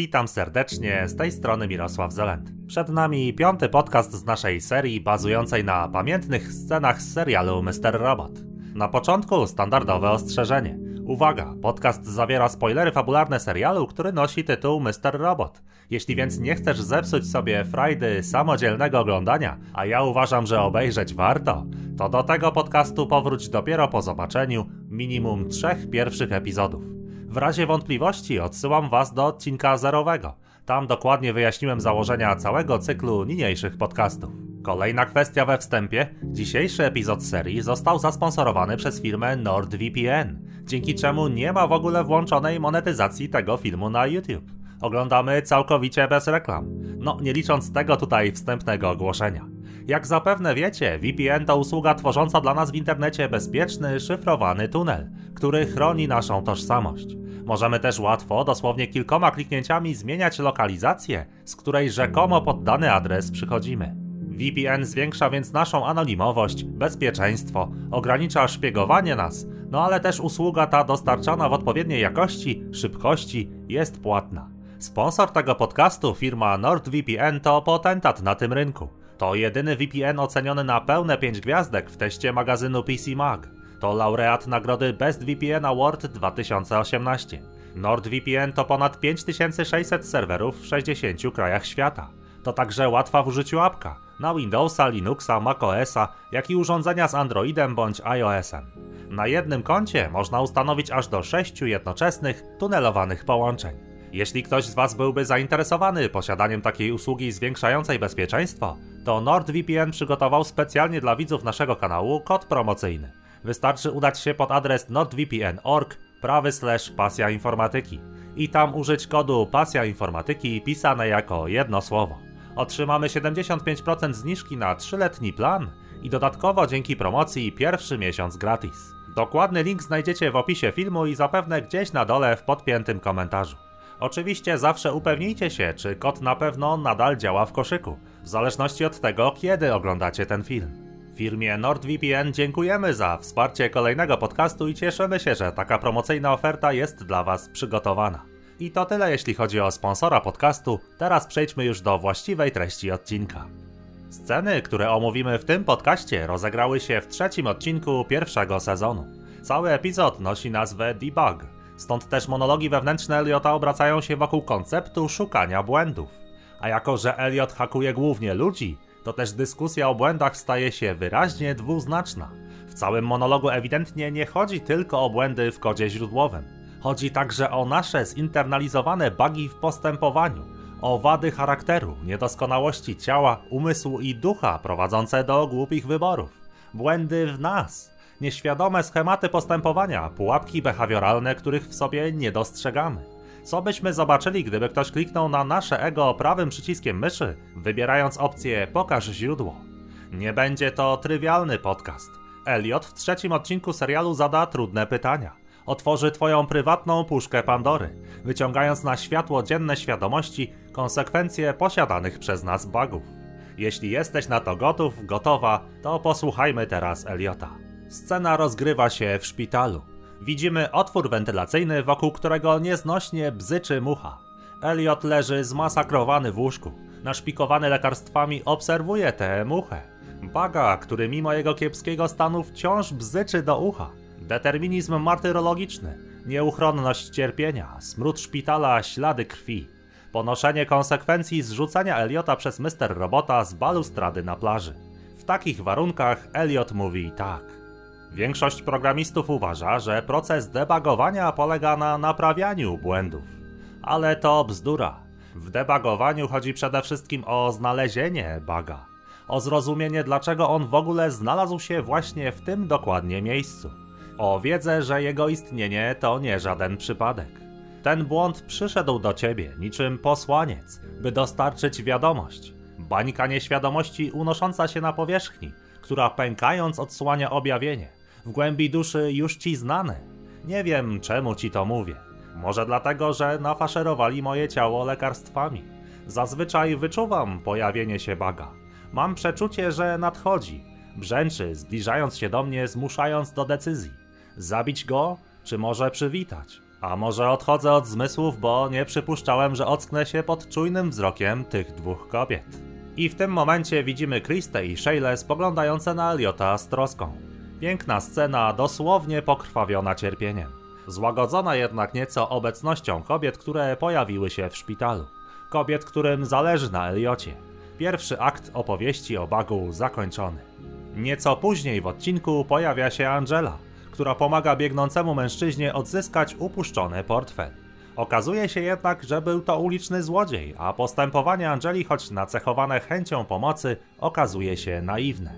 Witam serdecznie, z tej strony Mirosław Zelent. Przed nami piąty podcast z naszej serii bazującej na pamiętnych scenach z serialu Mr. Robot. Na początku standardowe ostrzeżenie. Uwaga, podcast zawiera spoilery fabularne serialu, który nosi tytuł Mr. Robot. Jeśli więc nie chcesz zepsuć sobie frajdy samodzielnego oglądania, a ja uważam, że obejrzeć warto, to do tego podcastu powróć dopiero po zobaczeniu minimum trzech pierwszych epizodów. W razie wątpliwości odsyłam Was do odcinka zerowego. Tam dokładnie wyjaśniłem założenia całego cyklu niniejszych podcastów. Kolejna kwestia we wstępie. Dzisiejszy epizod serii został zasponsorowany przez firmę NordVPN, dzięki czemu nie ma w ogóle włączonej monetyzacji tego filmu na YouTube. Oglądamy całkowicie bez reklam. No, nie licząc tego tutaj wstępnego ogłoszenia. Jak zapewne wiecie, VPN to usługa tworząca dla nas w internecie bezpieczny, szyfrowany tunel, który chroni naszą tożsamość. Możemy też łatwo, dosłownie kilkoma kliknięciami, zmieniać lokalizację, z której rzekomo pod dany adres przychodzimy. VPN zwiększa więc naszą anonimowość, bezpieczeństwo, ogranicza szpiegowanie nas, no ale też usługa ta dostarczana w odpowiedniej jakości, szybkości jest płatna. Sponsor tego podcastu, firma NordVPN, to potentat na tym rynku. To jedyny VPN oceniony na pełne 5 gwiazdek w teście magazynu PC Mag. To laureat nagrody Best VPN Award 2018. NordVPN to ponad 5600 serwerów w 60 krajach świata. To także łatwa w użyciu apka na Windowsa, Linuxa, macOSa, jak i urządzenia z Androidem bądź iOSem. Na jednym koncie można ustanowić aż do 6 jednoczesnych, tunelowanych połączeń. Jeśli ktoś z Was byłby zainteresowany posiadaniem takiej usługi zwiększającej bezpieczeństwo, to NordVPN przygotował specjalnie dla widzów naszego kanału kod promocyjny. Wystarczy udać się pod adres nordvpn.org prawy slash pasja informatyki i tam użyć kodu pasja informatyki pisane jako jedno słowo. Otrzymamy 75% zniżki na 3-letni plan i dodatkowo dzięki promocji pierwszy miesiąc gratis. Dokładny link znajdziecie w opisie filmu i zapewne gdzieś na dole w podpiętym komentarzu. Oczywiście zawsze upewnijcie się, czy kod na pewno nadal działa w koszyku, w zależności od tego, kiedy oglądacie ten film. Firmie NordVPN dziękujemy za wsparcie kolejnego podcastu i cieszymy się, że taka promocyjna oferta jest dla Was przygotowana. I to tyle jeśli chodzi o sponsora podcastu, teraz przejdźmy już do właściwej treści odcinka. Sceny, które omówimy w tym podcaście, rozegrały się w trzecim odcinku pierwszego sezonu. Cały epizod nosi nazwę Debug, stąd też monologi wewnętrzne Eliota obracają się wokół konceptu szukania błędów. A jako, że Eliot hakuje głównie ludzi, to też dyskusja o błędach staje się wyraźnie dwuznaczna. W całym monologu ewidentnie nie chodzi tylko o błędy w kodzie źródłowym. Chodzi także o nasze zinternalizowane bugi w postępowaniu, o wady charakteru, niedoskonałości ciała, umysłu i ducha prowadzące do głupich wyborów, błędy w nas, nieświadome schematy postępowania, pułapki behawioralne, których w sobie nie dostrzegamy. Co byśmy zobaczyli, gdyby ktoś kliknął na nasze ego prawym przyciskiem myszy, wybierając opcję Pokaż źródło? Nie będzie to trywialny podcast. Elliot w trzecim odcinku serialu zada trudne pytania. Otworzy twoją prywatną puszkę Pandory, wyciągając na światło dzienne świadomości konsekwencje posiadanych przez nas bugów. Jeśli jesteś na to gotów, gotowa, to posłuchajmy teraz Eliota. Scena rozgrywa się w szpitalu. Widzimy otwór wentylacyjny, wokół którego nieznośnie bzyczy mucha. Elliot leży zmasakrowany w łóżku. Naszpikowany lekarstwami obserwuje tę muchę. Baga, który mimo jego kiepskiego stanu wciąż bzyczy do ucha. Determinizm martyrologiczny, nieuchronność cierpienia, smród szpitala, ślady krwi. Ponoszenie konsekwencji zrzucenia Eliota przez Mr. Robota z balustrady na plaży. W takich warunkach Elliot mówi tak. Większość programistów uważa, że proces debugowania polega na naprawianiu błędów. Ale to bzdura. W debugowaniu chodzi przede wszystkim o znalezienie buga, o zrozumienie, dlaczego on w ogóle znalazł się właśnie w tym dokładnie miejscu, o wiedzę, że jego istnienie to nie żaden przypadek. Ten błąd przyszedł do ciebie niczym posłaniec, by dostarczyć wiadomość. Bańka nieświadomości unosząca się na powierzchni, która pękając odsłania objawienie w głębi duszy już ci znane. Nie wiem, czemu ci to mówię. Może dlatego, że nafaszerowali moje ciało lekarstwami. Zazwyczaj wyczuwam pojawienie się baga. Mam przeczucie, że nadchodzi. Brzęczy, zbliżając się do mnie, zmuszając do decyzji. Zabić go, czy może przywitać? A może odchodzę od zmysłów, bo nie przypuszczałem, że ocknę się pod czujnym wzrokiem tych dwóch kobiet. I w tym momencie widzimy Kristę i Shayla spoglądające na Eliota z troską. Piękna scena, dosłownie pokrwawiona cierpieniem. Złagodzona jednak nieco obecnością kobiet, które pojawiły się w szpitalu. Kobiet, którym zależy na Eliocie. Pierwszy akt opowieści o Bagu zakończony. Nieco później w odcinku pojawia się Angela, która pomaga biegnącemu mężczyźnie odzyskać upuszczony portfel. Okazuje się jednak, że był to uliczny złodziej, a postępowanie Angeli, choć nacechowane chęcią pomocy, okazuje się naiwne.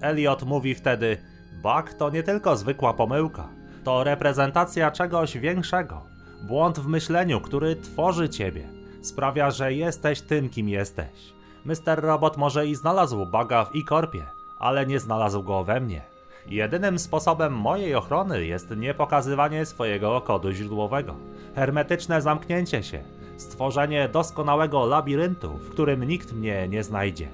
Elliot mówi wtedy: Bug to nie tylko zwykła pomyłka, to reprezentacja czegoś większego. Błąd w myśleniu, który tworzy ciebie, sprawia, że jesteś tym, kim jesteś. Mr. Robot może i znalazł baga w i-korpie, ale nie znalazł go we mnie. Jedynym sposobem mojej ochrony jest nie pokazywanie swojego kodu źródłowego, hermetyczne zamknięcie się, stworzenie doskonałego labiryntu, w którym nikt mnie nie znajdzie.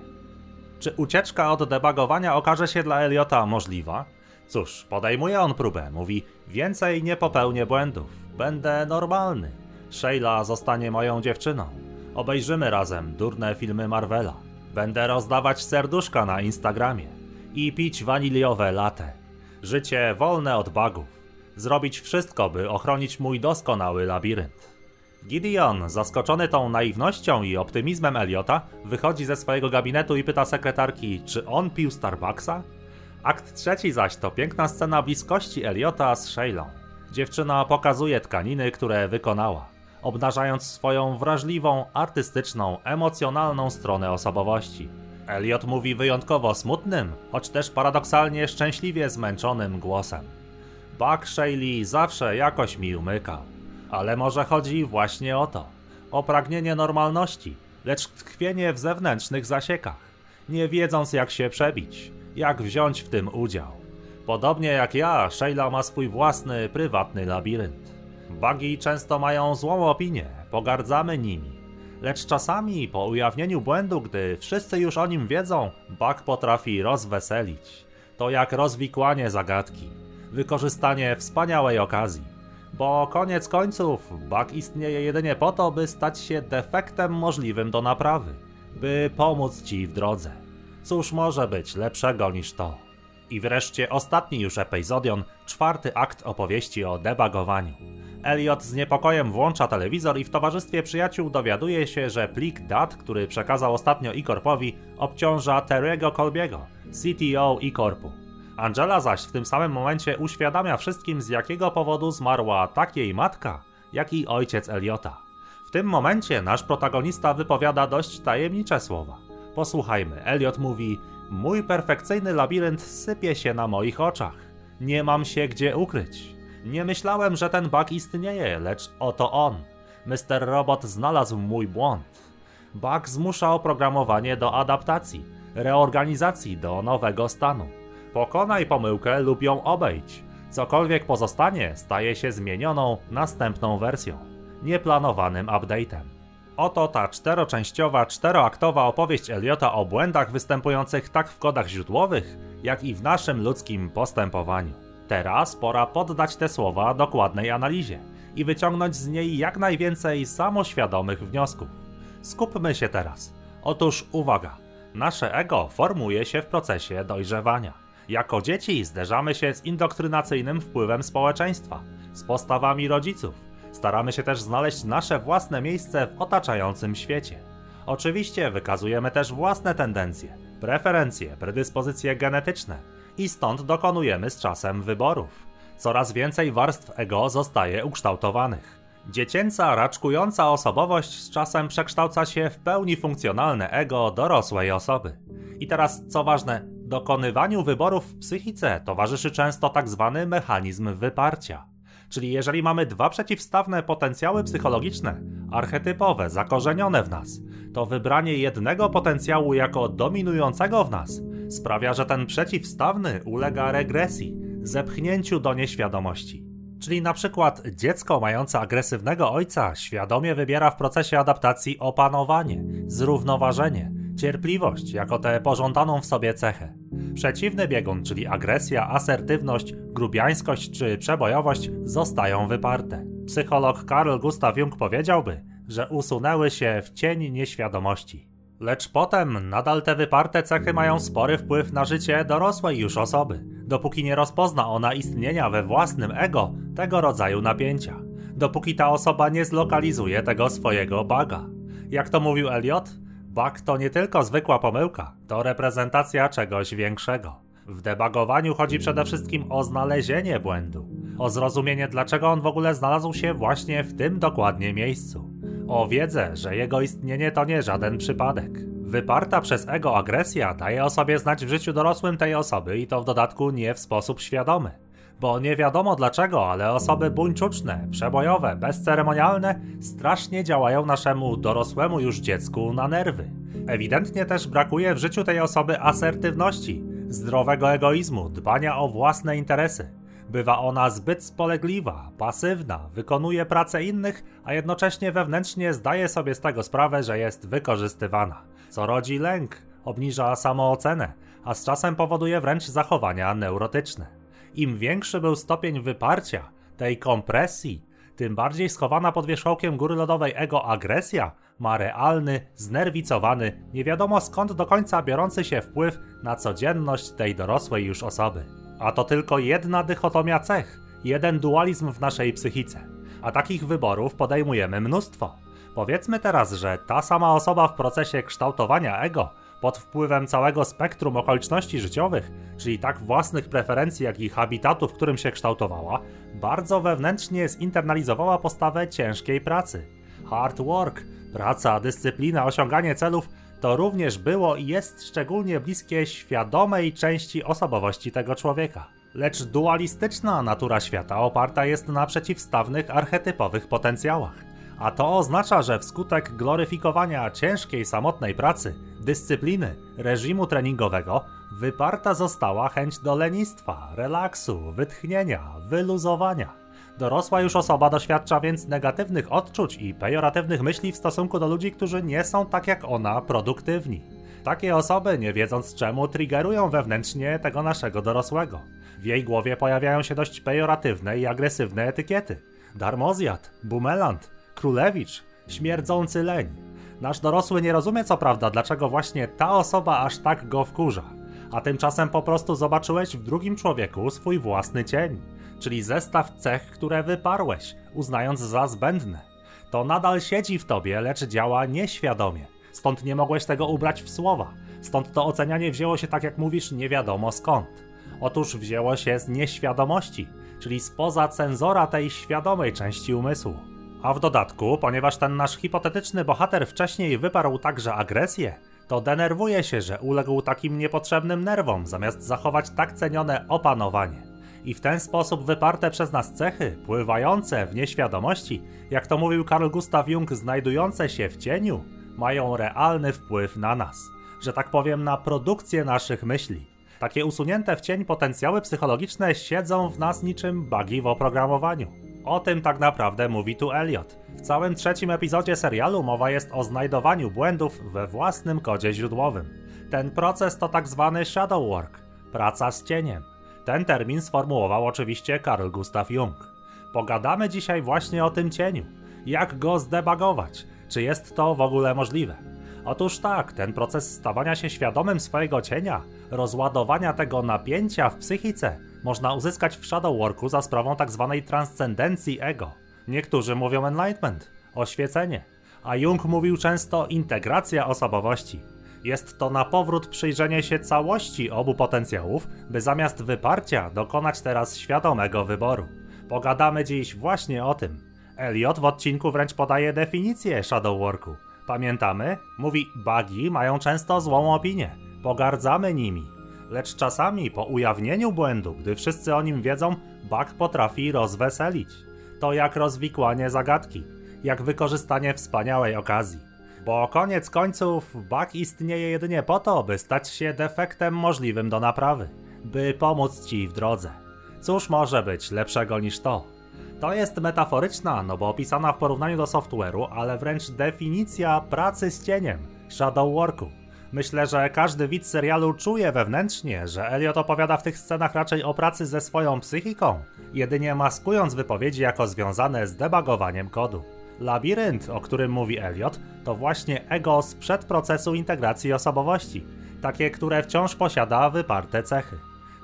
Czy ucieczka od debagowania okaże się dla Eliota możliwa? Cóż, podejmuje on próbę, mówi: Więcej nie popełnię błędów, będę normalny. Sheila zostanie moją dziewczyną. Obejrzymy razem durne filmy Marvela. Będę rozdawać serduszka na Instagramie i pić waniliowe latte. Życie wolne od bugów. Zrobić wszystko, by ochronić mój doskonały labirynt. Gideon, zaskoczony tą naiwnością i optymizmem Eliota, wychodzi ze swojego gabinetu i pyta sekretarki, czy on pił Starbucksa? Akt trzeci zaś to piękna scena bliskości Eliota z Shaylą. Dziewczyna pokazuje tkaniny, które wykonała, obnażając swoją wrażliwą, artystyczną, emocjonalną stronę osobowości. Elliot mówi wyjątkowo smutnym, choć też paradoksalnie szczęśliwie zmęczonym głosem. Buck Shaley zawsze jakoś mi umykał, ale może chodzi właśnie o to, o pragnienie normalności, lecz tkwienie w zewnętrznych zasiekach, nie wiedząc jak się przebić, jak wziąć w tym udział. Podobnie jak ja, Sheila ma swój własny, prywatny labirynt. Bugi często mają złą opinię, pogardzamy nimi. Lecz czasami, po ujawnieniu błędu, gdy wszyscy już o nim wiedzą, Bug potrafi rozweselić. To jak rozwikłanie zagadki, wykorzystanie wspaniałej okazji. Bo koniec końców, Bug istnieje jedynie po to, by stać się defektem możliwym do naprawy, by pomóc ci w drodze. Cóż może być lepszego niż to? I wreszcie ostatni już epizodion, czwarty akt opowieści o debagowaniu. Elliot z niepokojem włącza telewizor i w towarzystwie przyjaciół dowiaduje się, że plik dat, który przekazał ostatnio iKorpowi, obciąża Terry'ego Colbiego, CTO iKorpu. Angela zaś w tym samym momencie uświadamia wszystkim z jakiego powodu zmarła tak jej matka, jak i ojciec Eliota. W tym momencie nasz protagonista wypowiada dość tajemnicze słowa. Posłuchajmy, Elliot mówi: Mój perfekcyjny labirynt sypie się na moich oczach. Nie mam się gdzie ukryć. Nie myślałem, że ten bug istnieje, lecz oto on. Mr. Robot znalazł mój błąd. Bug zmusza oprogramowanie do adaptacji, reorganizacji do nowego stanu. Pokonaj pomyłkę lub ją obejdź. Cokolwiek pozostanie, staje się zmienioną następną wersją, nieplanowanym update'em. Oto ta czteroczęściowa, czteroaktowa opowieść Eliota o błędach występujących tak w kodach źródłowych, jak i w naszym ludzkim postępowaniu. Teraz pora poddać te słowa dokładnej analizie i wyciągnąć z niej jak najwięcej samoświadomych wniosków. Skupmy się teraz. Otóż uwaga, nasze ego formuje się w procesie dojrzewania. Jako dzieci zderzamy się z indoktrynacyjnym wpływem społeczeństwa, z postawami rodziców. Staramy się też znaleźć nasze własne miejsce w otaczającym świecie. Oczywiście wykazujemy też własne tendencje, preferencje, predyspozycje genetyczne i stąd dokonujemy z czasem wyborów. Coraz więcej warstw ego zostaje ukształtowanych. Dziecięca, raczkująca osobowość z czasem przekształca się w pełni funkcjonalne ego dorosłej osoby. I teraz, co ważne, dokonywaniu wyborów w psychice towarzyszy często tak zwany mechanizm wyparcia. Czyli jeżeli mamy dwa przeciwstawne potencjały psychologiczne, archetypowe, zakorzenione w nas, to wybranie jednego potencjału jako dominującego w nas sprawia, że ten przeciwstawny ulega regresji, zepchnięciu do nieświadomości. Czyli na przykład dziecko mające agresywnego ojca świadomie wybiera w procesie adaptacji opanowanie, zrównoważenie, cierpliwość jako tę pożądaną w sobie cechę. Przeciwny biegun, czyli agresja, asertywność, grubiańskość czy przebojowość zostają wyparte. Psycholog Karl Gustav Jung powiedziałby, że usunęły się w cień nieświadomości. Lecz potem nadal te wyparte cechy mają spory wpływ na życie dorosłej już osoby, dopóki nie rozpozna ona istnienia we własnym ego tego rodzaju napięcia, dopóki ta osoba nie zlokalizuje tego swojego baga. Jak to mówił Eliot, bug to nie tylko zwykła pomyłka, to reprezentacja czegoś większego. W debagowaniu chodzi przede wszystkim o znalezienie błędu, o zrozumienie, dlaczego on w ogóle znalazł się właśnie w tym dokładnie miejscu o wiedzę, że jego istnienie to nie żaden przypadek. Wyparta przez ego agresja daje o sobie znać w życiu dorosłym tej osoby i to w dodatku nie w sposób świadomy. Bo nie wiadomo dlaczego, ale osoby buńczuczne, przebojowe, bezceremonialne strasznie działają naszemu dorosłemu już dziecku na nerwy. Ewidentnie też brakuje w życiu tej osoby asertywności, zdrowego egoizmu, dbania o własne interesy. Bywa ona zbyt spolegliwa, pasywna, wykonuje pracę innych, a jednocześnie wewnętrznie zdaje sobie z tego sprawę, że jest wykorzystywana, co rodzi lęk, obniża samoocenę, a z czasem powoduje wręcz zachowania neurotyczne. Im większy był stopień wyparcia, tej kompresji, tym bardziej schowana pod wierzchołkiem góry lodowej ego agresja ma realny, znerwicowany, nie wiadomo skąd do końca biorący się wpływ na codzienność tej dorosłej już osoby. A to tylko jedna dychotomia cech, jeden dualizm w naszej psychice. A takich wyborów podejmujemy mnóstwo. Powiedzmy teraz, że ta sama osoba w procesie kształtowania ego, pod wpływem całego spektrum okoliczności życiowych, czyli tak własnych preferencji, jak i habitatu, w którym się kształtowała, bardzo wewnętrznie zinternalizowała postawę ciężkiej pracy. Hard work, praca, dyscyplina, osiąganie celów to również było i jest szczególnie bliskie świadomej części osobowości tego człowieka. Lecz dualistyczna natura świata oparta jest na przeciwstawnych archetypowych potencjałach. A to oznacza, że wskutek gloryfikowania ciężkiej samotnej pracy, dyscypliny, reżimu treningowego, wyparta została chęć do lenistwa, relaksu, wytchnienia, wyluzowania. Dorosła już osoba doświadcza więc negatywnych odczuć i pejoratywnych myśli w stosunku do ludzi, którzy nie są tak jak ona produktywni. Takie osoby, nie wiedząc czemu, triggerują wewnętrznie tego naszego dorosłego. W jej głowie pojawiają się dość pejoratywne i agresywne etykiety. Darmozjad, bumelant, królewicz, śmierdzący leń. Nasz dorosły nie rozumie co prawda, dlaczego właśnie ta osoba aż tak go wkurza. A tymczasem po prostu zobaczyłeś w drugim człowieku swój własny cień czyli zestaw cech, które wyparłeś, uznając za zbędne. To nadal siedzi w tobie, lecz działa nieświadomie. Stąd nie mogłeś tego ubrać w słowa. Stąd to ocenianie wzięło się, tak jak mówisz, nie wiadomo skąd. Otóż wzięło się z nieświadomości, czyli spoza cenzora tej świadomej części umysłu. A w dodatku, ponieważ ten nasz hipotetyczny bohater wcześniej wyparł także agresję, to denerwuje się, że uległ takim niepotrzebnym nerwom, zamiast zachować tak cenione opanowanie i w ten sposób wyparte przez nas cechy, pływające w nieświadomości, jak to mówił Carl Gustav Jung, znajdujące się w cieniu, mają realny wpływ na nas, że tak powiem, na produkcję naszych myśli. Takie usunięte w cień potencjały psychologiczne siedzą w nas niczym bugi w oprogramowaniu. O tym tak naprawdę mówi tu Elliot. W całym trzecim epizodzie serialu mowa jest o znajdowaniu błędów we własnym kodzie źródłowym. Ten proces to tak zwany shadow work, praca z cieniem. Ten termin sformułował oczywiście Carl Gustav Jung. Pogadamy dzisiaj właśnie o tym cieniu. Jak go zdebagować? Czy jest to w ogóle możliwe? Otóż tak, ten proces stawania się świadomym swojego cienia, rozładowania tego napięcia w psychice, można uzyskać w shadow worku za sprawą tzw. Tak transcendencji ego. Niektórzy mówią enlightenment, oświecenie, a Jung mówił często integracja osobowości. Jest to na powrót przyjrzenie się całości obu potencjałów, by zamiast wyparcia dokonać teraz świadomego wyboru. Pogadamy dziś właśnie o tym. Elliot w odcinku wręcz podaje definicję shadow worku. Pamiętamy? Mówi, bugi mają często złą opinię. Pogardzamy nimi. Lecz czasami po ujawnieniu błędu, gdy wszyscy o nim wiedzą, bug potrafi rozweselić. To jak rozwikłanie zagadki, jak wykorzystanie wspaniałej okazji bo koniec końców bug istnieje jedynie po to, by stać się defektem możliwym do naprawy, by pomóc ci w drodze. Cóż może być lepszego niż to? To jest metaforyczna, no bo opisana w porównaniu do software'u, ale wręcz definicja pracy z cieniem, shadow worku. Myślę, że każdy widz serialu czuje wewnętrznie, że Elliot opowiada w tych scenach raczej o pracy ze swoją psychiką, jedynie maskując wypowiedzi jako związane z debagowaniem kodu. Labirynt, o którym mówi Elliot, to właśnie ego sprzed procesu integracji osobowości, takie, które wciąż posiada wyparte cechy.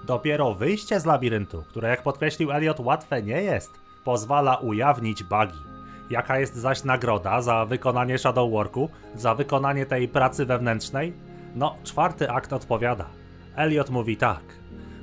Dopiero wyjście z labiryntu, które jak podkreślił Elliot łatwe nie jest, pozwala ujawnić bugi. Jaka jest zaś nagroda za wykonanie shadow worku, za wykonanie tej pracy wewnętrznej? No, czwarty akt odpowiada. Elliot mówi tak.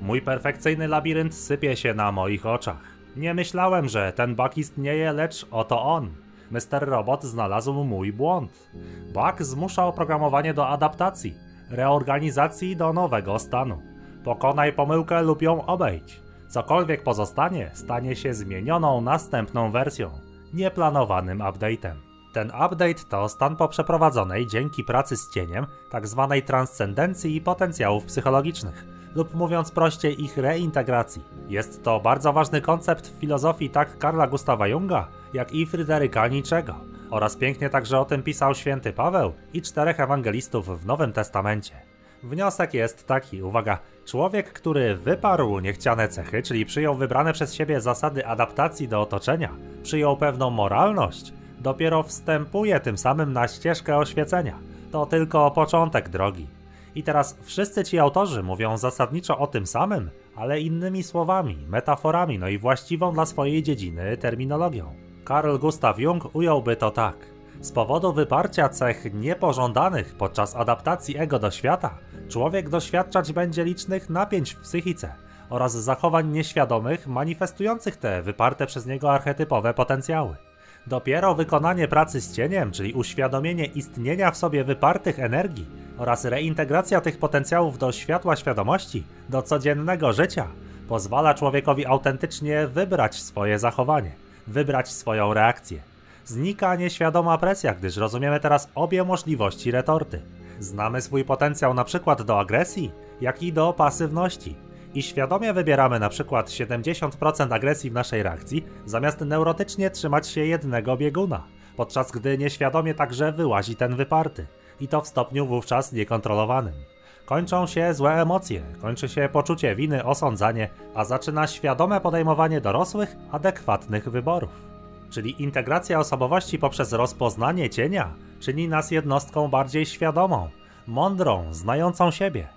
Mój perfekcyjny labirynt sypie się na moich oczach. Nie myślałem, że ten bug istnieje, lecz oto on. Mr. Robot znalazł mój błąd. Bug zmusza oprogramowanie do adaptacji, reorganizacji do nowego stanu. Pokonaj pomyłkę lub ją obejdź. Cokolwiek pozostanie, stanie się zmienioną następną wersją, nieplanowanym update'em. Ten update to stan po przeprowadzonej dzięki pracy z cieniem tzw. Tak transcendencji potencjałów psychologicznych, lub mówiąc prościej ich reintegracji. Jest to bardzo ważny koncept w filozofii tak Karla Gustawa Junga, jak i Fryderyka Niczego. Oraz pięknie także o tym pisał święty Paweł i czterech ewangelistów w Nowym Testamencie. Wniosek jest taki, uwaga, człowiek, który wyparł niechciane cechy, czyli przyjął wybrane przez siebie zasady adaptacji do otoczenia, przyjął pewną moralność, dopiero wstępuje tym samym na ścieżkę oświecenia. To tylko początek drogi. I teraz wszyscy ci autorzy mówią zasadniczo o tym samym, ale innymi słowami, metaforami, no i właściwą dla swojej dziedziny terminologią. Carl Gustav Jung ująłby to tak. Z powodu wyparcia cech niepożądanych podczas adaptacji ego do świata, człowiek doświadczać będzie licznych napięć w psychice oraz zachowań nieświadomych manifestujących te wyparte przez niego archetypowe potencjały. Dopiero wykonanie pracy z cieniem, czyli uświadomienie istnienia w sobie wypartych energii oraz reintegracja tych potencjałów do światła świadomości, do codziennego życia, pozwala człowiekowi autentycznie wybrać swoje zachowanie, wybrać swoją reakcję. Znika nieświadoma presja, gdyż rozumiemy teraz obie możliwości retorty. Znamy swój potencjał na przykład do agresji, jak i do pasywności. I świadomie wybieramy na przykład 70% agresji w naszej reakcji, zamiast neurotycznie trzymać się jednego bieguna, podczas gdy nieświadomie także wyłazi ten wyparty. I to w stopniu wówczas niekontrolowanym. Kończą się złe emocje, kończy się poczucie winy, osądzanie, a zaczyna świadome podejmowanie dorosłych, adekwatnych wyborów czyli integracja osobowości poprzez rozpoznanie cienia, czyni nas jednostką bardziej świadomą, mądrą, znającą siebie.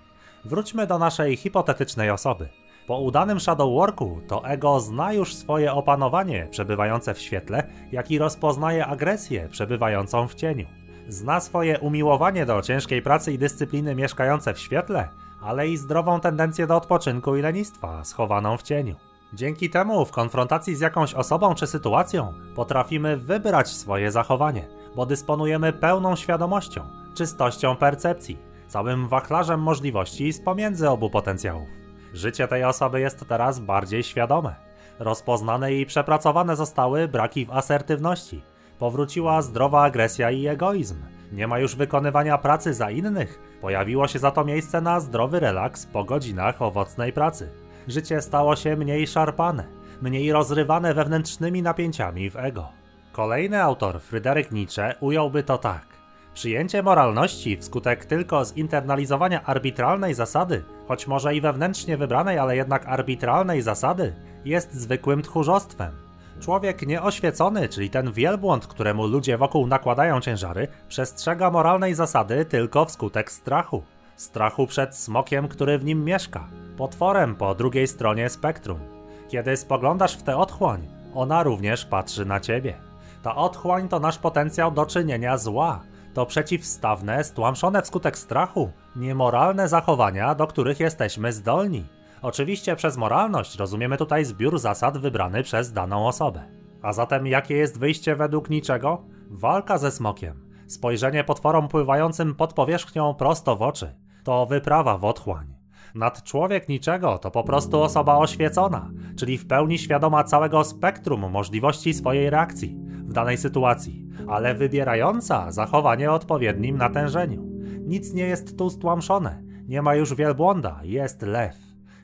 Wróćmy do naszej hipotetycznej osoby. Po udanym shadow worku to ego zna już swoje opanowanie przebywające w świetle, jak i rozpoznaje agresję przebywającą w cieniu. Zna swoje umiłowanie do ciężkiej pracy i dyscypliny mieszkające w świetle, ale i zdrową tendencję do odpoczynku i lenistwa schowaną w cieniu. Dzięki temu w konfrontacji z jakąś osobą czy sytuacją potrafimy wybrać swoje zachowanie, bo dysponujemy pełną świadomością, czystością percepcji, całym wachlarzem możliwości z pomiędzy obu potencjałów. Życie tej osoby jest teraz bardziej świadome. Rozpoznane i przepracowane zostały braki w asertywności. Powróciła zdrowa agresja i egoizm. Nie ma już wykonywania pracy za innych. Pojawiło się za to miejsce na zdrowy relaks po godzinach owocnej pracy życie stało się mniej szarpane, mniej rozrywane wewnętrznymi napięciami w ego. Kolejny autor, Fryderyk Nietzsche, ująłby to tak. Przyjęcie moralności wskutek tylko zinternalizowania arbitralnej zasady, choć może i wewnętrznie wybranej, ale jednak arbitralnej zasady, jest zwykłym tchórzostwem. Człowiek nieoświecony, czyli ten wielbłąd, któremu ludzie wokół nakładają ciężary, przestrzega moralnej zasady tylko wskutek strachu. Strachu przed smokiem, który w nim mieszka, potworem po drugiej stronie spektrum. Kiedy spoglądasz w tę otchłań, ona również patrzy na ciebie. Ta otchłań to nasz potencjał do czynienia zła. To przeciwstawne, stłamszone wskutek strachu, niemoralne zachowania, do których jesteśmy zdolni. Oczywiście przez moralność rozumiemy tutaj zbiór zasad wybrany przez daną osobę. A zatem jakie jest wyjście według niczego? Walka ze smokiem. Spojrzenie potworom pływającym pod powierzchnią prosto w oczy. To wyprawa w otchłań. Nadczłowiek niczego to po prostu osoba oświecona, czyli w pełni świadoma całego spektrum możliwości swojej reakcji w danej sytuacji, ale wybierająca zachowanie o odpowiednim natężeniu. Nic nie jest tu stłamszone, nie ma już wielbłąda, jest lew.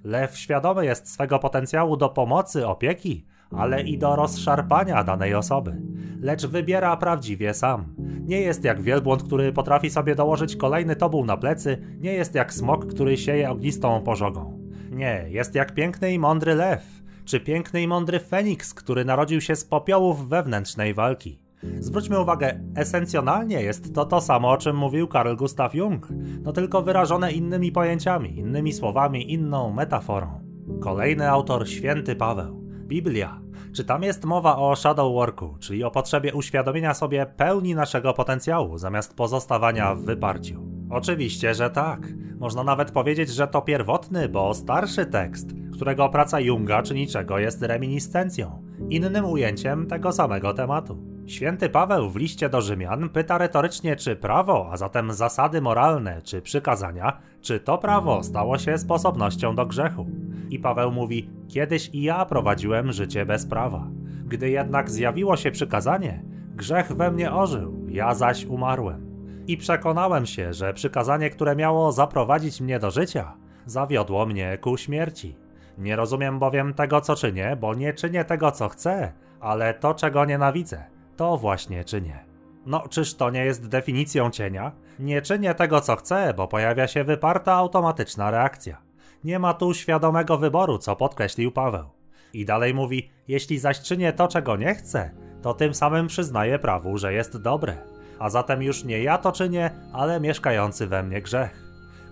Lew świadomy jest swego potencjału do pomocy, opieki, ale i do rozszarpania danej osoby. Lecz wybiera prawdziwie sam. Nie jest jak wielbłąd, który potrafi sobie dołożyć kolejny tobuł na plecy, nie jest jak smok, który sieje ognistą pożogą. Nie, jest jak piękny i mądry lew, czy piękny i mądry Feniks, który narodził się z popiołów wewnętrznej walki. Zwróćmy uwagę, esencjonalnie jest to to samo, o czym mówił Carl Gustav Jung, no tylko wyrażone innymi pojęciami, innymi słowami, inną metaforą. Kolejny autor, święty Paweł. Biblia. Czy tam jest mowa o shadow worku, czyli o potrzebie uświadomienia sobie pełni naszego potencjału, zamiast pozostawania w wyparciu? Oczywiście, że tak. Można nawet powiedzieć, że to pierwotny, bo starszy tekst, którego praca Junga czy niczego jest reminiscencją, innym ujęciem tego samego tematu. Święty Paweł w liście do Rzymian pyta retorycznie, czy prawo, a zatem zasady moralne czy przykazania, czy to prawo stało się sposobnością do grzechu. I Paweł mówi: Kiedyś i ja prowadziłem życie bez prawa. Gdy jednak zjawiło się przykazanie, grzech we mnie ożył, ja zaś umarłem. I przekonałem się, że przykazanie, które miało zaprowadzić mnie do życia, zawiodło mnie ku śmierci. Nie rozumiem bowiem tego, co czynię, bo nie czynię tego, co chcę, ale to, czego nienawidzę, to właśnie czynię. No, czyż to nie jest definicją cienia? Nie czynię tego, co chcę, bo pojawia się wyparta automatyczna reakcja. Nie ma tu świadomego wyboru, co podkreślił Paweł. I dalej mówi: Jeśli zaś czynię to, czego nie chcę, to tym samym przyznaję prawu, że jest dobre. A zatem już nie ja to czynię, ale mieszkający we mnie grzech.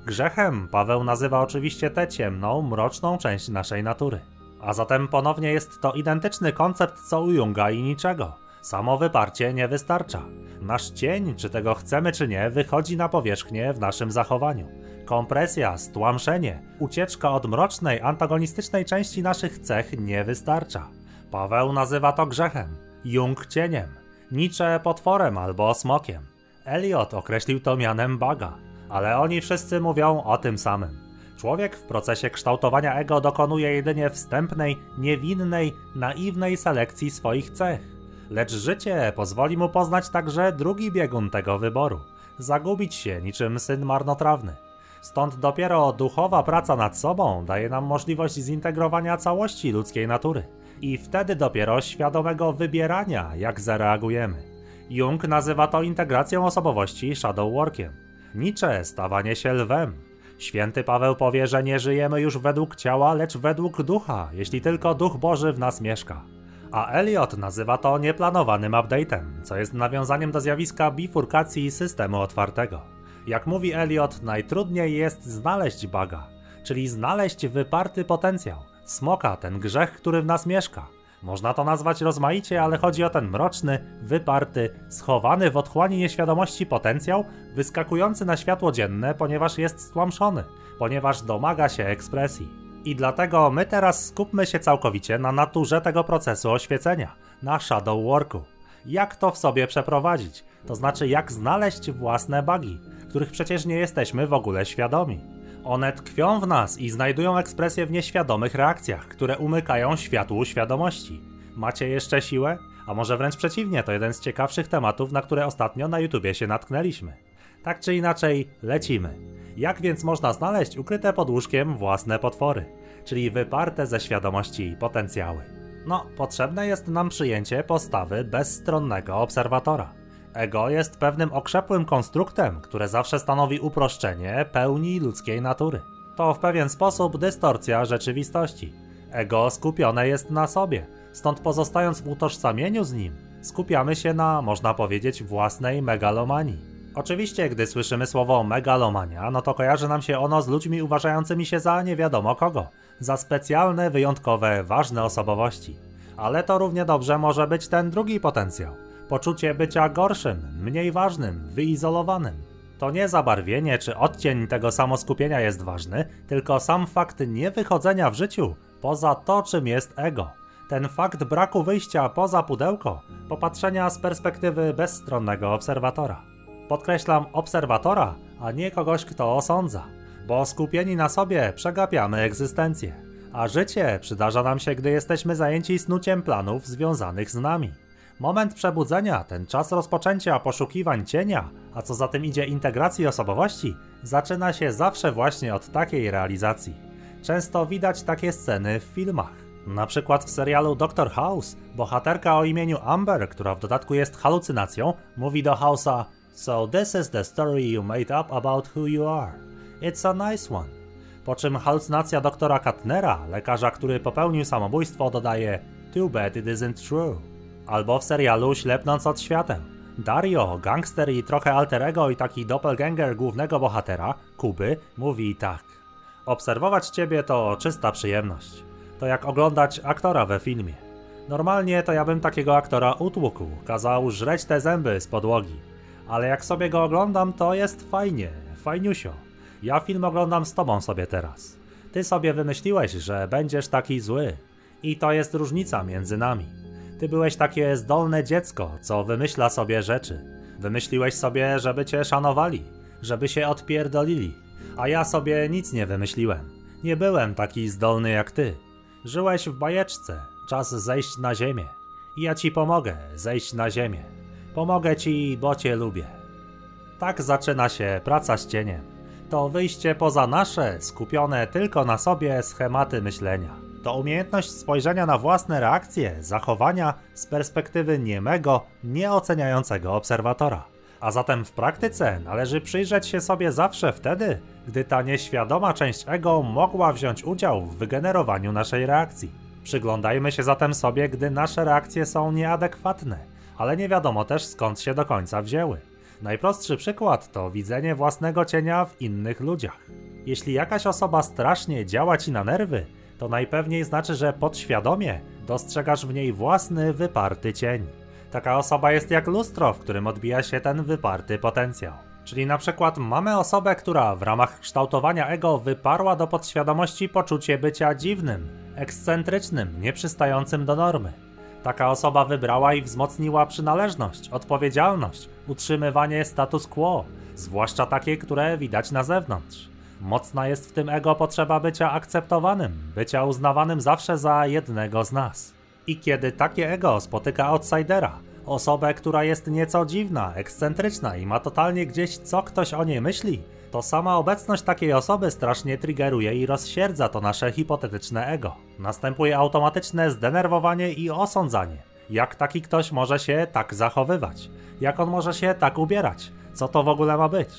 Grzechem Paweł nazywa oczywiście tę ciemną, mroczną część naszej natury. A zatem ponownie jest to identyczny koncept co u Junga i niczego. Samo wyparcie nie wystarcza. Nasz cień, czy tego chcemy czy nie, wychodzi na powierzchnię w naszym zachowaniu. Kompresja, stłamszenie, ucieczka od mrocznej, antagonistycznej części naszych cech nie wystarcza. Paweł nazywa to grzechem, Jung cieniem, Nietzsche potworem albo smokiem. Eliot określił to mianem baga, ale oni wszyscy mówią o tym samym. Człowiek w procesie kształtowania ego dokonuje jedynie wstępnej, niewinnej, naiwnej selekcji swoich cech. Lecz życie pozwoli mu poznać także drugi biegun tego wyboru zagubić się niczym syn marnotrawny. Stąd dopiero duchowa praca nad sobą daje nam możliwość zintegrowania całości ludzkiej natury i wtedy dopiero świadomego wybierania, jak zareagujemy. Jung nazywa to integracją osobowości shadow workiem. Nietzsche stawanie się lwem. Święty Paweł powie, że nie żyjemy już według ciała, lecz według ducha, jeśli tylko duch Boży w nas mieszka. A Eliot nazywa to nieplanowanym update'em, co jest nawiązaniem do zjawiska bifurkacji systemu otwartego. Jak mówi Eliot, najtrudniej jest znaleźć baga, czyli znaleźć wyparty potencjał, smoka, ten grzech, który w nas mieszka. Można to nazwać rozmaicie, ale chodzi o ten mroczny, wyparty, schowany w otchłani nieświadomości potencjał, wyskakujący na światło dzienne, ponieważ jest stłamszony, ponieważ domaga się ekspresji. I dlatego my teraz skupmy się całkowicie na naturze tego procesu oświecenia, na shadow worku. Jak to w sobie przeprowadzić? To znaczy, jak znaleźć własne bugi, których przecież nie jesteśmy w ogóle świadomi. One tkwią w nas i znajdują ekspresję w nieświadomych reakcjach, które umykają światłu świadomości. Macie jeszcze siłę? A może wręcz przeciwnie, to jeden z ciekawszych tematów, na które ostatnio na YouTubie się natknęliśmy. Tak czy inaczej, lecimy. Jak więc można znaleźć ukryte pod łóżkiem własne potwory, czyli wyparte ze świadomości potencjały? No, potrzebne jest nam przyjęcie postawy bezstronnego obserwatora. Ego jest pewnym okrzepłym konstruktem, które zawsze stanowi uproszczenie pełni ludzkiej natury. To w pewien sposób dystorcja rzeczywistości. Ego skupione jest na sobie, stąd pozostając w utożsamieniu z nim, skupiamy się na, można powiedzieć, własnej megalomanii. Oczywiście, gdy słyszymy słowo megalomania, no to kojarzy nam się ono z ludźmi uważającymi się za nie wiadomo kogo, za specjalne, wyjątkowe, ważne osobowości. Ale to równie dobrze może być ten drugi potencjał poczucie bycia gorszym, mniej ważnym, wyizolowanym. To nie zabarwienie czy odcień tego samoskupienia jest ważny, tylko sam fakt niewychodzenia w życiu poza to, czym jest ego. Ten fakt braku wyjścia poza pudełko, popatrzenia z perspektywy bezstronnego obserwatora. Podkreślam obserwatora, a nie kogoś, kto osądza, bo skupieni na sobie przegapiamy egzystencję, a życie przydarza nam się, gdy jesteśmy zajęci snuciem planów związanych z nami. Moment przebudzenia, ten czas rozpoczęcia poszukiwań cienia, a co za tym idzie integracji osobowości, zaczyna się zawsze właśnie od takiej realizacji. Często widać takie sceny w filmach. Na przykład w serialu Doctor House bohaterka o imieniu Amber, która w dodatku jest halucynacją, mówi do House'a So this is the story you made up about who you are. It's a nice one. Po czym halucynacja doktora Katnera, lekarza, który popełnił samobójstwo, dodaje Too bad it isn't true. Albo w serialu Ślepnąc od światem. Dario, gangster i trochę alterego i taki doppelganger głównego bohatera, Kuby, mówi tak. Obserwować ciebie to czysta przyjemność. To jak oglądać aktora we filmie. Normalnie to ja bym takiego aktora utłukł, kazał żreć te zęby z podłogi. Ale jak sobie go oglądam, to jest fajnie, fajniusio. Ja film oglądam z tobą sobie teraz. Ty sobie wymyśliłeś, że będziesz taki zły. I to jest różnica między nami. Ty byłeś takie zdolne dziecko, co wymyśla sobie rzeczy. Wymyśliłeś sobie, żeby cię szanowali, żeby się odpierdolili. A ja sobie nic nie wymyśliłem. Nie byłem taki zdolny jak ty. Żyłeś w bajeczce, czas zejść na ziemię. I ja ci pomogę zejść na ziemię. Pomogę ci, bo cię lubię. Tak zaczyna się praca z cieniem. To wyjście poza nasze, skupione tylko na sobie schematy myślenia. To umiejętność spojrzenia na własne reakcje, zachowania z perspektywy niemego, nieoceniającego obserwatora. A zatem w praktyce należy przyjrzeć się sobie zawsze wtedy, gdy ta nieświadoma część ego mogła wziąć udział w wygenerowaniu naszej reakcji. Przyglądajmy się zatem sobie, gdy nasze reakcje są nieadekwatne, ale nie wiadomo też skąd się do końca wzięły. Najprostszy przykład to widzenie własnego cienia w innych ludziach. Jeśli jakaś osoba strasznie działa ci na nerwy, to najpewniej znaczy, że podświadomie dostrzegasz w niej własny wyparty cień. Taka osoba jest jak lustro, w którym odbija się ten wyparty potencjał. Czyli na przykład mamy osobę, która w ramach kształtowania ego wyparła do podświadomości poczucie bycia dziwnym, ekscentrycznym, nieprzystającym do normy. Taka osoba wybrała i wzmocniła przynależność, odpowiedzialność, utrzymywanie status quo, zwłaszcza takie, które widać na zewnątrz. Mocna jest w tym ego potrzeba bycia akceptowanym, bycia uznawanym zawsze za jednego z nas. I kiedy takie ego spotyka outsidera, osobę, która jest nieco dziwna, ekscentryczna i ma totalnie gdzieś co ktoś o niej myśli, to sama obecność takiej osoby strasznie triggeruje i rozsierdza to nasze hipotetyczne ego. Następuje automatyczne zdenerwowanie i osądzanie. Jak taki ktoś może się tak zachowywać? Jak on może się tak ubierać? Co to w ogóle ma być?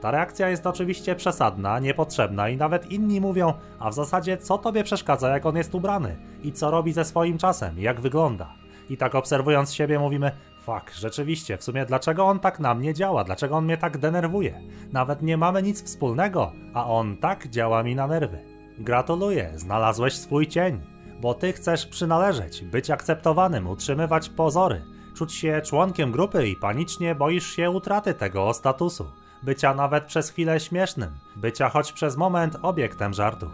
Ta reakcja jest oczywiście przesadna, niepotrzebna i nawet inni mówią, a w zasadzie co tobie przeszkadza jak on jest ubrany i co robi ze swoim czasem, jak wygląda. I tak obserwując siebie mówimy, fuck, rzeczywiście, w sumie dlaczego on tak na mnie działa, dlaczego on mnie tak denerwuje. Nawet nie mamy nic wspólnego, a on tak działa mi na nerwy. Gratuluję, znalazłeś swój cień, bo ty chcesz przynależeć, być akceptowanym, utrzymywać pozory, czuć się członkiem grupy i panicznie boisz się utraty tego statusu bycia nawet przez chwilę śmiesznym, bycia choć przez moment obiektem żartów.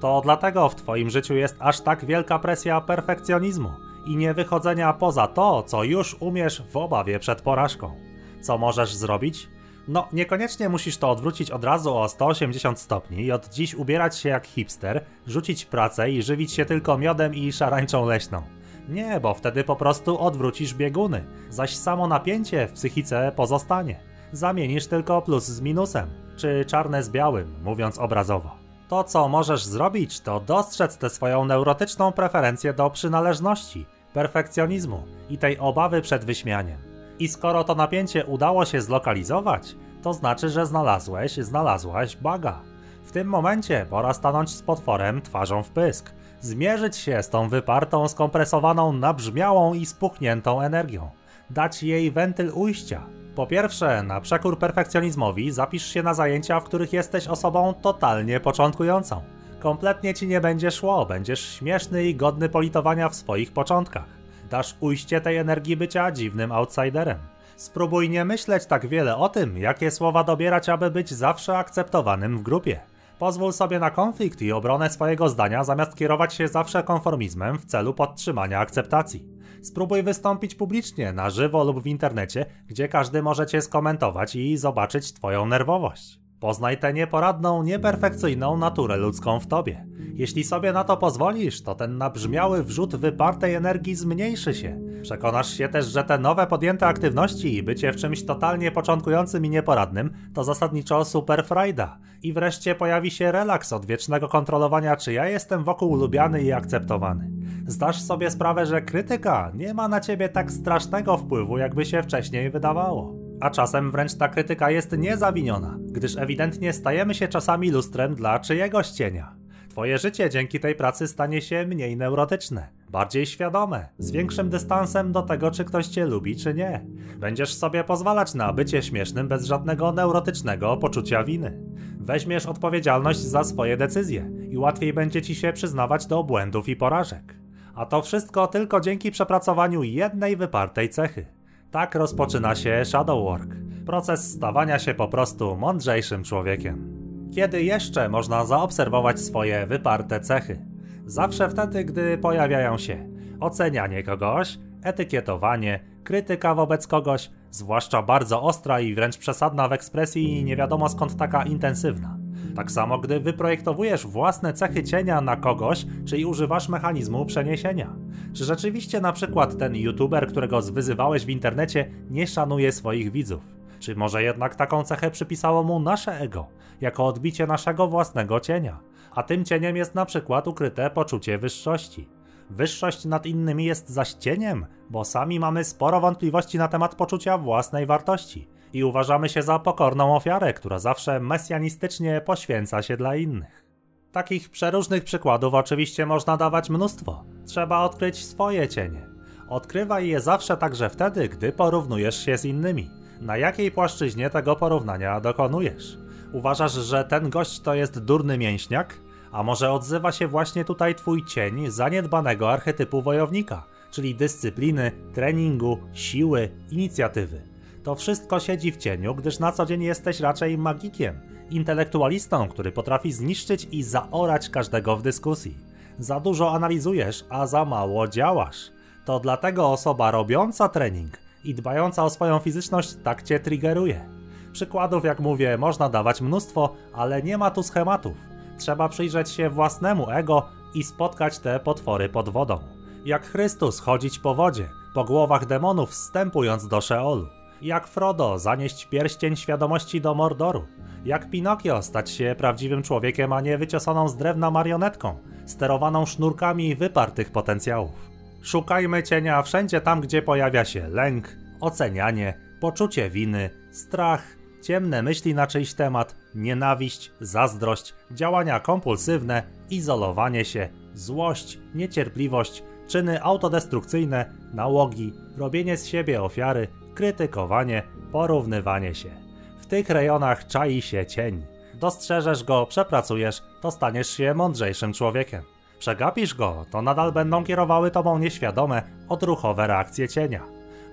To dlatego w Twoim życiu jest aż tak wielka presja perfekcjonizmu i nie wychodzenia poza to, co już umiesz w obawie przed porażką. Co możesz zrobić? No, niekoniecznie musisz to odwrócić od razu o 180 stopni i od dziś ubierać się jak hipster, rzucić pracę i żywić się tylko miodem i szarańczą leśną. Nie, bo wtedy po prostu odwrócisz bieguny, zaś samo napięcie w psychice pozostanie zamienisz tylko plus z minusem, czy czarne z białym, mówiąc obrazowo. To, co możesz zrobić, to dostrzec tę swoją neurotyczną preferencję do przynależności, perfekcjonizmu i tej obawy przed wyśmianiem. I skoro to napięcie udało się zlokalizować, to znaczy, że znalazłeś, znalazłaś baga. W tym momencie pora stanąć z potworem twarzą w pysk, zmierzyć się z tą wypartą, skompresowaną, nabrzmiałą i spuchniętą energią, dać jej wentyl ujścia, po pierwsze, na przekór perfekcjonizmowi zapisz się na zajęcia, w których jesteś osobą totalnie początkującą. Kompletnie ci nie będzie szło, będziesz śmieszny i godny politowania w swoich początkach. Dasz ujście tej energii bycia dziwnym outsiderem. Spróbuj nie myśleć tak wiele o tym, jakie słowa dobierać, aby być zawsze akceptowanym w grupie. Pozwól sobie na konflikt i obronę swojego zdania, zamiast kierować się zawsze konformizmem w celu podtrzymania akceptacji. Spróbuj wystąpić publicznie, na żywo lub w internecie, gdzie każdy może cię skomentować i zobaczyć twoją nerwowość. Poznaj tę nieporadną, nieperfekcyjną naturę ludzką w tobie. Jeśli sobie na to pozwolisz, to ten nabrzmiały wrzut wypartej energii zmniejszy się. Przekonasz się też, że te nowe podjęte aktywności i bycie w czymś totalnie początkującym i nieporadnym to zasadniczo super frajda. I wreszcie pojawi się relaks od wiecznego kontrolowania, czy ja jestem wokół lubiany i akceptowany. Zdasz sobie sprawę, że krytyka nie ma na ciebie tak strasznego wpływu, jakby się wcześniej wydawało. A czasem wręcz ta krytyka jest niezawiniona, gdyż ewidentnie stajemy się czasami lustrem dla czyjegoś cienia. Twoje życie dzięki tej pracy stanie się mniej neurotyczne, bardziej świadome, z większym dystansem do tego, czy ktoś cię lubi, czy nie. Będziesz sobie pozwalać na bycie śmiesznym bez żadnego neurotycznego poczucia winy. Weźmiesz odpowiedzialność za swoje decyzje i łatwiej będzie ci się przyznawać do błędów i porażek. A to wszystko tylko dzięki przepracowaniu jednej wypartej cechy. Tak rozpoczyna się shadow work, proces stawania się po prostu mądrzejszym człowiekiem. Kiedy jeszcze można zaobserwować swoje wyparte cechy? Zawsze wtedy, gdy pojawiają się ocenianie kogoś, etykietowanie, krytyka wobec kogoś, zwłaszcza bardzo ostra i wręcz przesadna w ekspresji i nie wiadomo skąd taka intensywna. Tak samo gdy wyprojektowujesz własne cechy cienia na kogoś, czyli używasz mechanizmu przeniesienia. Czy rzeczywiście na przykład ten youtuber, którego zwyzywałeś w internecie, nie szanuje swoich widzów? Czy może jednak taką cechę przypisało mu nasze ego, jako odbicie naszego własnego cienia? A tym cieniem jest na przykład ukryte poczucie wyższości. Wyższość nad innymi jest zaś cieniem, bo sami mamy sporo wątpliwości na temat poczucia własnej wartości i uważamy się za pokorną ofiarę, która zawsze mesjanistycznie poświęca się dla innych. Takich przeróżnych przykładów oczywiście można dawać mnóstwo. Trzeba odkryć swoje cienie. Odkrywaj je zawsze także wtedy, gdy porównujesz się z innymi. Na jakiej płaszczyźnie tego porównania dokonujesz? Uważasz, że ten gość to jest durny mięśniak? A może odzywa się właśnie tutaj twój cień zaniedbanego archetypu wojownika, czyli dyscypliny, treningu, siły, inicjatywy? To wszystko siedzi w cieniu, gdyż na co dzień jesteś raczej magikiem, intelektualistą, który potrafi zniszczyć i zaorać każdego w dyskusji. Za dużo analizujesz, a za mało działasz. To dlatego osoba robiąca trening i dbająca o swoją fizyczność tak cię triggeruje. Przykładów, jak mówię, można dawać mnóstwo, ale nie ma tu schematów. Trzeba przyjrzeć się własnemu ego i spotkać te potwory pod wodą. Jak Chrystus chodzić po wodzie, po głowach demonów wstępując do Szeolu. Jak Frodo zanieść pierścień świadomości do Mordoru. Jak Pinokio stać się prawdziwym człowiekiem, a nie wyciosaną z drewna marionetką, sterowaną sznurkami wypartych potencjałów. Szukajmy cienia wszędzie tam, gdzie pojawia się lęk, ocenianie, poczucie winy, strach, ciemne myśli na czyjś temat, nienawiść, zazdrość, działania kompulsywne, izolowanie się, złość, niecierpliwość, czyny autodestrukcyjne, nałogi, robienie z siebie ofiary, krytykowanie, porównywanie się. W tych rejonach czai się cień. Dostrzeżesz go, przepracujesz, to staniesz się mądrzejszym człowiekiem. Przegapisz go, to nadal będą kierowały tobą nieświadome, odruchowe reakcje cienia.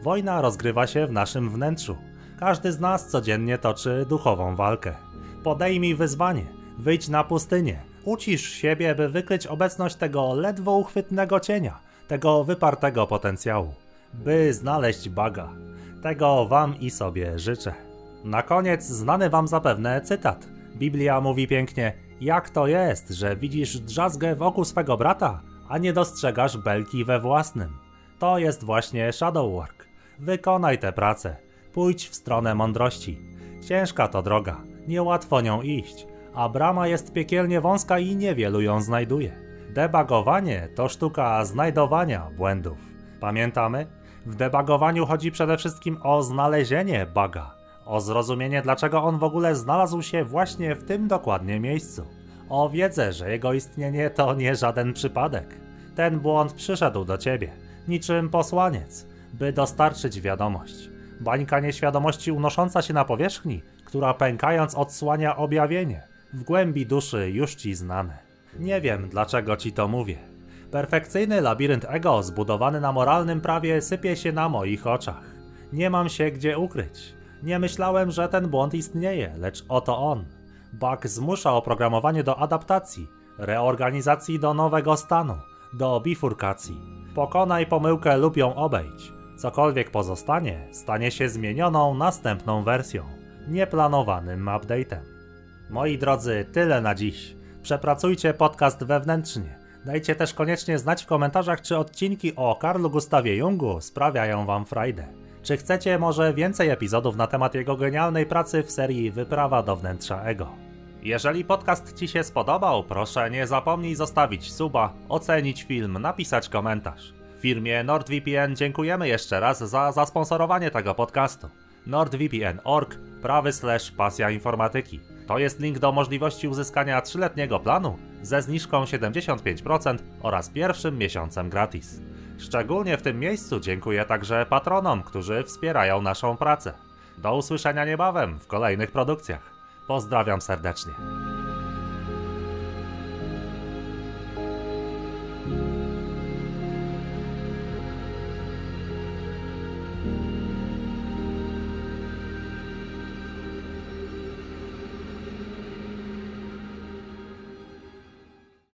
Wojna rozgrywa się w naszym wnętrzu. Każdy z nas codziennie toczy duchową walkę. Podejmij wyzwanie, wyjdź na pustynię, ucisz siebie, by wykryć obecność tego ledwo uchwytnego cienia, tego wypartego potencjału, by znaleźć baga. Tego wam i sobie życzę. Na koniec znany wam zapewne cytat. Biblia mówi pięknie: Jak to jest, że widzisz drzazgę wokół swego brata, a nie dostrzegasz belki we własnym? To jest właśnie shadow work. Wykonaj tę pracę. Pójdź w stronę mądrości. Ciężka to droga, niełatwo nią iść, a brama jest piekielnie wąska i niewielu ją znajduje. Debagowanie to sztuka znajdowania błędów. Pamiętamy? W debagowaniu chodzi przede wszystkim o znalezienie baga, o zrozumienie, dlaczego on w ogóle znalazł się właśnie w tym dokładnie miejscu, o wiedzę, że jego istnienie to nie żaden przypadek. Ten błąd przyszedł do ciebie, niczym posłaniec, by dostarczyć wiadomość. Bańka nieświadomości unosząca się na powierzchni, która pękając odsłania objawienie, w głębi duszy już ci znane. Nie wiem, dlaczego ci to mówię. Perfekcyjny labirynt ego zbudowany na moralnym prawie sypie się na moich oczach. Nie mam się gdzie ukryć. Nie myślałem, że ten błąd istnieje, lecz oto on. Bug zmusza oprogramowanie do adaptacji, reorganizacji do nowego stanu, do bifurkacji. Pokonaj pomyłkę lub ją obejdź. Cokolwiek pozostanie, stanie się zmienioną następną wersją, nieplanowanym update'em. Moi drodzy, tyle na dziś. Przepracujcie podcast wewnętrznie. Dajcie też koniecznie znać w komentarzach, czy odcinki o Karlu Gustawie Jungu sprawiają wam frajdę. Czy chcecie może więcej epizodów na temat jego genialnej pracy w serii Wyprawa do wnętrza ego? Jeżeli podcast Ci się spodobał, proszę nie zapomnij zostawić suba, ocenić film, napisać komentarz. Firmie NordVPN dziękujemy jeszcze raz za zasponsorowanie tego podcastu. NordVPN.org, prawy slash pasja informatyki. To jest link do możliwości uzyskania 3-letniego planu ze zniżką 75% oraz pierwszym miesiącem gratis. Szczególnie w tym miejscu dziękuję także patronom, którzy wspierają naszą pracę. Do usłyszenia niebawem w kolejnych produkcjach. Pozdrawiam serdecznie.